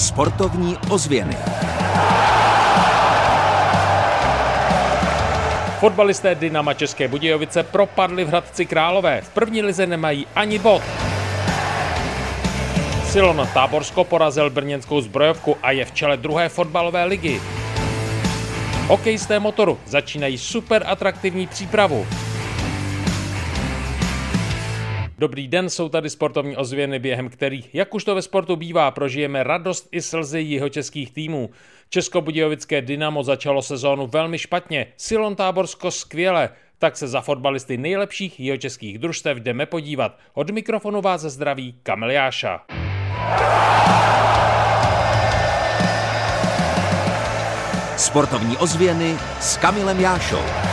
Sportovní ozvěny. Fotbalisté Dynama České Budějovice propadli v Hradci Králové. V první lize nemají ani bod. Silon Táborsko porazil brněnskou zbrojovku a je v čele druhé fotbalové ligy. Hokejisté motoru začínají super atraktivní přípravu. Dobrý den, jsou tady sportovní ozvěny, během kterých, jak už to ve sportu bývá, prožijeme radost i slzy jeho českých týmů. Českobudějovické Dynamo začalo sezónu velmi špatně, Silon Táborsko skvěle, tak se za fotbalisty nejlepších jeho českých družstev jdeme podívat. Od mikrofonu vás zdraví Kamil Jáša. Sportovní ozvěny s Kamilem Jášou.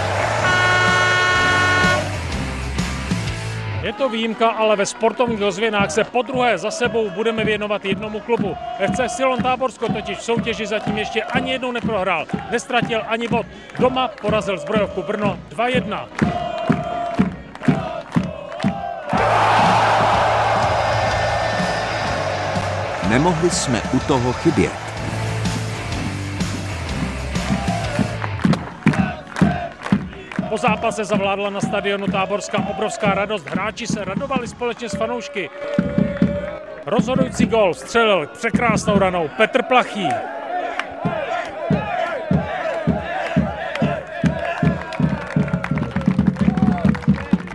Je to výjimka, ale ve sportovních ozvěnách se po druhé za sebou budeme věnovat jednomu klubu. FC Silon Táborsko totiž v soutěži zatím ještě ani jednou neprohrál. Nestratil ani bod. Doma porazil zbrojovku Brno 2-1. Nemohli jsme u toho chybět. Zápase zavládla na stadionu Táborská obrovská radost. Hráči se radovali společně s fanoušky. Rozhodující gol střelil překrásnou ranou Petr Plachý.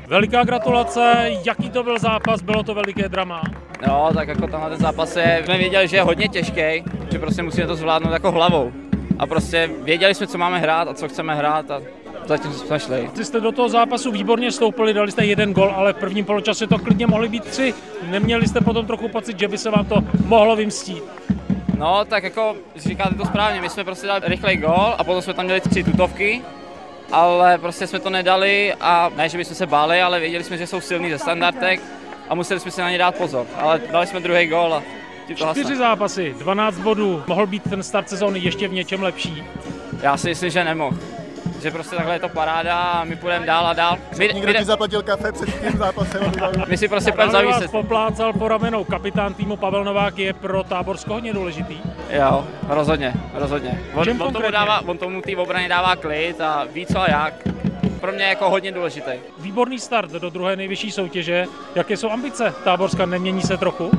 Veliká gratulace, jaký to byl zápas, bylo to veliké drama. No, tak jako tenhle ten zápas je, jsme věděli, že je hodně těžký, že prostě musíme to zvládnout jako hlavou. A prostě věděli jsme, co máme hrát a co chceme hrát a zatím jsme šli. Ty jste do toho zápasu výborně stoupili, dali jste jeden gol, ale v prvním poločase to klidně mohly být tři. Neměli jste potom trochu pocit, že by se vám to mohlo vymstít? No, tak jako říkáte to správně, my jsme prostě dali rychlej gol a potom jsme tam měli tři tutovky, ale prostě jsme to nedali a ne, že bychom se báli, ale věděli jsme, že jsou silní ze standardek a museli jsme si na ně dát pozor. Ale dali jsme druhý gol a tím to Čtyři hasne. zápasy, 12 bodů. Mohl být ten start sezóny ještě v něčem lepší? Já si myslím, že nemohl. Že prostě takhle je to paráda a my půjdeme dál a dál. My, Někdo my, ti zaplatil kafe před tím zápasem. my si prostě půjdeme zavíset. poplácal po ramenou. Kapitán týmu Pavel Novák je pro Táborsko hodně důležitý. Jo, rozhodně, rozhodně. On, čem on, tomu, dává, on tomu té obraně dává klid a ví co a jak. Pro mě je jako hodně důležitý. Výborný start do druhé nejvyšší soutěže. Jaké jsou ambice Táborska? Nemění se trochu?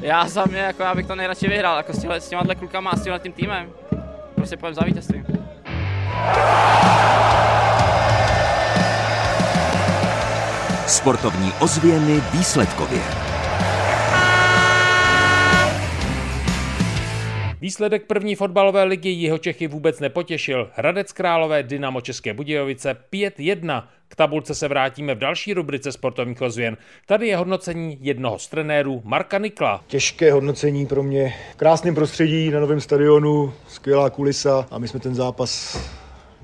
Já za mě, jako já bych to nejradši vyhrál, jako s, těhle, s těma klukama a s tímhle tím týmem. Prostě půjdeme za vítězstvím. Sportovní ozvěny výsledkově. Výsledek první fotbalové ligy jeho Čechy vůbec nepotěšil. Hradec Králové Dynamo České Budějovice 5-1. K tabulce se vrátíme v další rubrice sportovních ozvěn. Tady je hodnocení jednoho z trenérů Marka Nikla. Těžké hodnocení pro mě. V krásném prostředí na novém stadionu, skvělá kulisa a my jsme ten zápas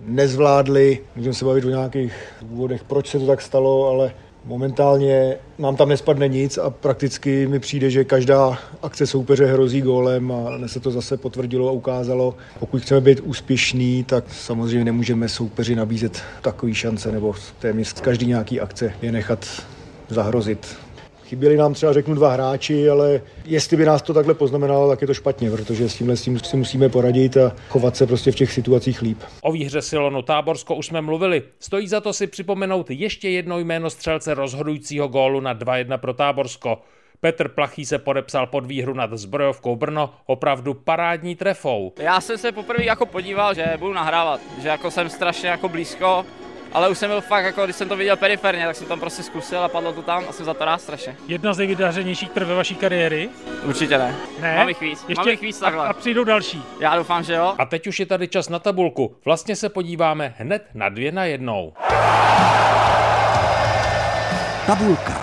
nezvládli. Můžeme se bavit o nějakých důvodech, proč se to tak stalo, ale momentálně nám tam nespadne nic a prakticky mi přijde, že každá akce soupeře hrozí gólem a dnes se to zase potvrdilo a ukázalo. Pokud chceme být úspěšní, tak samozřejmě nemůžeme soupeři nabízet takový šance nebo téměř každý nějaký akce je nechat zahrozit. Chyběli nám třeba, řeknu, dva hráči, ale jestli by nás to takhle poznamenalo, tak je to špatně, protože s tímhle s tím si musíme poradit a chovat se prostě v těch situacích líp. O výhře Silonu Táborsko už jsme mluvili. Stojí za to si připomenout ještě jedno jméno střelce rozhodujícího gólu na 2-1 pro Táborsko. Petr Plachý se podepsal pod výhru nad zbrojovkou Brno opravdu parádní trefou. Já jsem se poprvé jako podíval, že budu nahrávat, že jako jsem strašně jako blízko, ale už jsem byl fakt, jako když jsem to viděl periferně, tak jsem tam prostě zkusil a padlo to tam a jsem za to rád strašně. Jedna z nejvydařenějších trv ve vaší kariéry. Určitě ne. Ne? Mám jich víc, mám jich víc a, takhle. a přijdou další. Já doufám, že jo. A teď už je tady čas na tabulku. Vlastně se podíváme hned na dvě na jednou. Tabulka.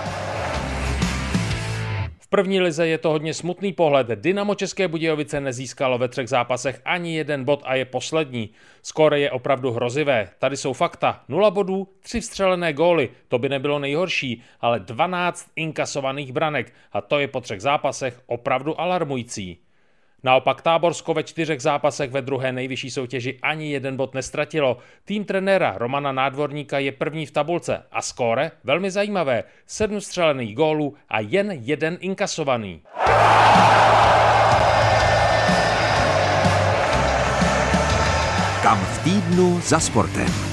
První lize je to hodně smutný pohled. Dynamo České Budějovice nezískalo ve třech zápasech ani jeden bod a je poslední. Skóre je opravdu hrozivé. Tady jsou fakta. 0 bodů, 3 vstřelené góly. To by nebylo nejhorší, ale 12 inkasovaných branek. A to je po třech zápasech opravdu alarmující. Naopak Táborsko ve čtyřech zápasech ve druhé nejvyšší soutěži ani jeden bod nestratilo. Tým trenéra Romana Nádvorníka je první v tabulce a skóre velmi zajímavé. Sedm střelených gólů a jen jeden inkasovaný. Kam v týdnu za sportem.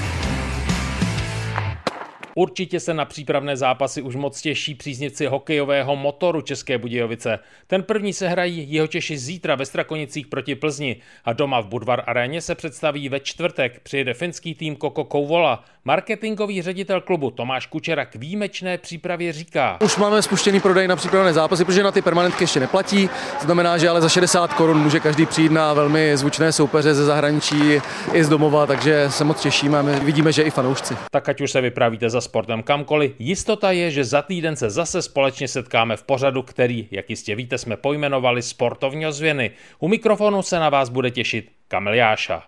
Určitě se na přípravné zápasy už moc těší příznivci hokejového motoru České Budějovice. Ten první se hrají jeho Češi zítra ve Strakonicích proti Plzni a doma v Budvar aréně se představí ve čtvrtek. Přijede finský tým Koko Kouvola. Marketingový ředitel klubu Tomáš Kučera k výjimečné přípravě říká. Už máme spuštěný prodej na přípravné zápasy, protože na ty permanentky ještě neplatí. Znamená, že ale za 60 korun může každý přijít na velmi zvučné soupeře ze zahraničí i z domova, takže se moc těšíme my vidíme, že i fanoušci. Tak ať už se vypravíte za sportem kamkoliv. Jistota je, že za týden se zase společně setkáme v pořadu, který, jak jistě víte, jsme pojmenovali Sportovní ozvěny. U mikrofonu se na vás bude těšit Kamil Jáša.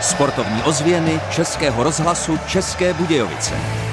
Sportovní ozvěny Českého rozhlasu České Budějovice.